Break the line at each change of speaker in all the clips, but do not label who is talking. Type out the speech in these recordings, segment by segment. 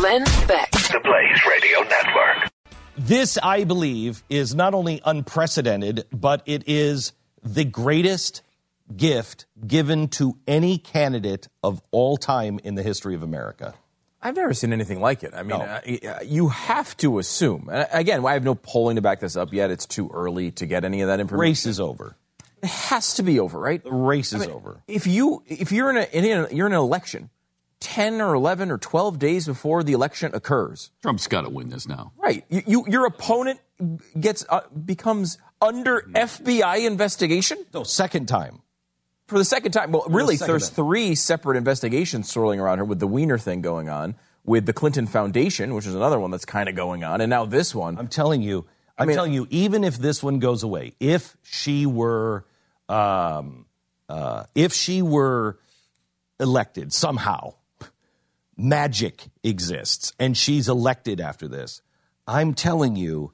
Glenn Beck.
The Blaze Radio Network.
This, I believe, is not only unprecedented, but it is the greatest gift given to any candidate of all time in the history of America.
I've never seen anything like it. I mean,
No.
uh, you have to assume. And again, I have no polling to back this up yet. It's too early to get any of that information.
Race is over.
It has to be over, right?
The race is
I mean,
over.
If you if you're in a, in a you're in an election, ten or eleven or twelve days before the election occurs,
Trump's got to win this now.
right? You, you your opponent gets uh, becomes under FBI investigation
No, second time.
for the second time. Well, really,
second
there's
time.
three separate investigations swirling around her with the Weiner thing going on, with the Clinton Foundation, which is another one that's kind of going on, and now this one.
I'm telling you, I'm
mean-
telling you, even if this one goes away, if she were, um, uh, if she were elected somehow, magic exists, and she's elected after this. I'm telling you,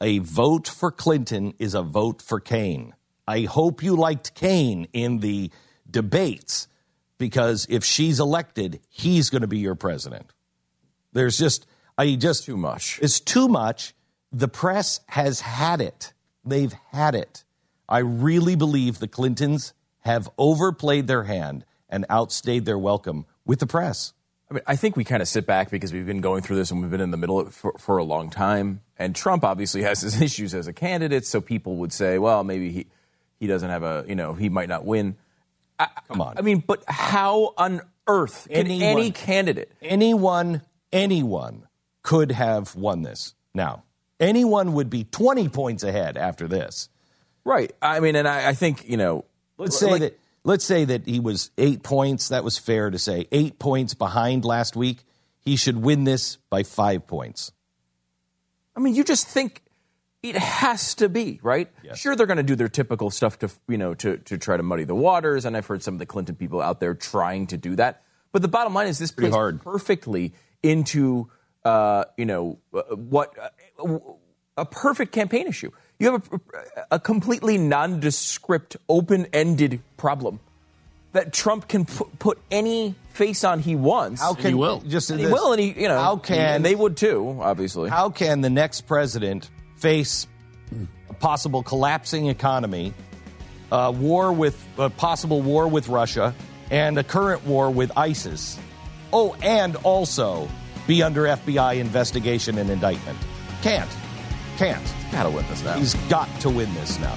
a vote for Clinton is a vote for Kaine. I hope you liked Kaine in the debates because if she's elected, he's going to be your president. There's just, I just
Too much.
It's too much. The press has had it. They've had it. I really believe the Clintons have overplayed their hand and outstayed their welcome with the press.
I mean, I think we kind of sit back because we've been going through this and we've been in the middle of it for, for a long time. And Trump obviously has his issues as a candidate, so people would say, well, maybe he, he doesn't have a, you know, he might not win.
Come on.
I mean, but how on earth can
Anyone-
any candidate?
anyone, anyone could have won this. Now, anyone would be 20 points ahead after this.
Right. I mean, and I, I think, you know,
Let's say
like-
that let's say that he was 8 points, that was fair to say. 8 points behind last week. He should win this by 5 points.
I mean, you just think it has to be right. Sure, they're going to do their typical stuff to you know to to try to muddy the waters, and I've heard some of the Clinton people out there trying to do that. But the bottom line is this plays
hard.
perfectly into uh, you know uh, what uh, a perfect campaign issue. You have a, a completely nondescript, open-ended problem that Trump can pu- put any face on he wants.
How can
he will.
just
And he
this-
will, and he you know
how can
and they would too, obviously.
how can the next president face a possible collapsing economy, a war with a possible war with Russia, and a current war with ISIS? Oh, and also be under FBI investigation and indictment. Can't. Can't.
Gotta win this now.
He's got to win this now.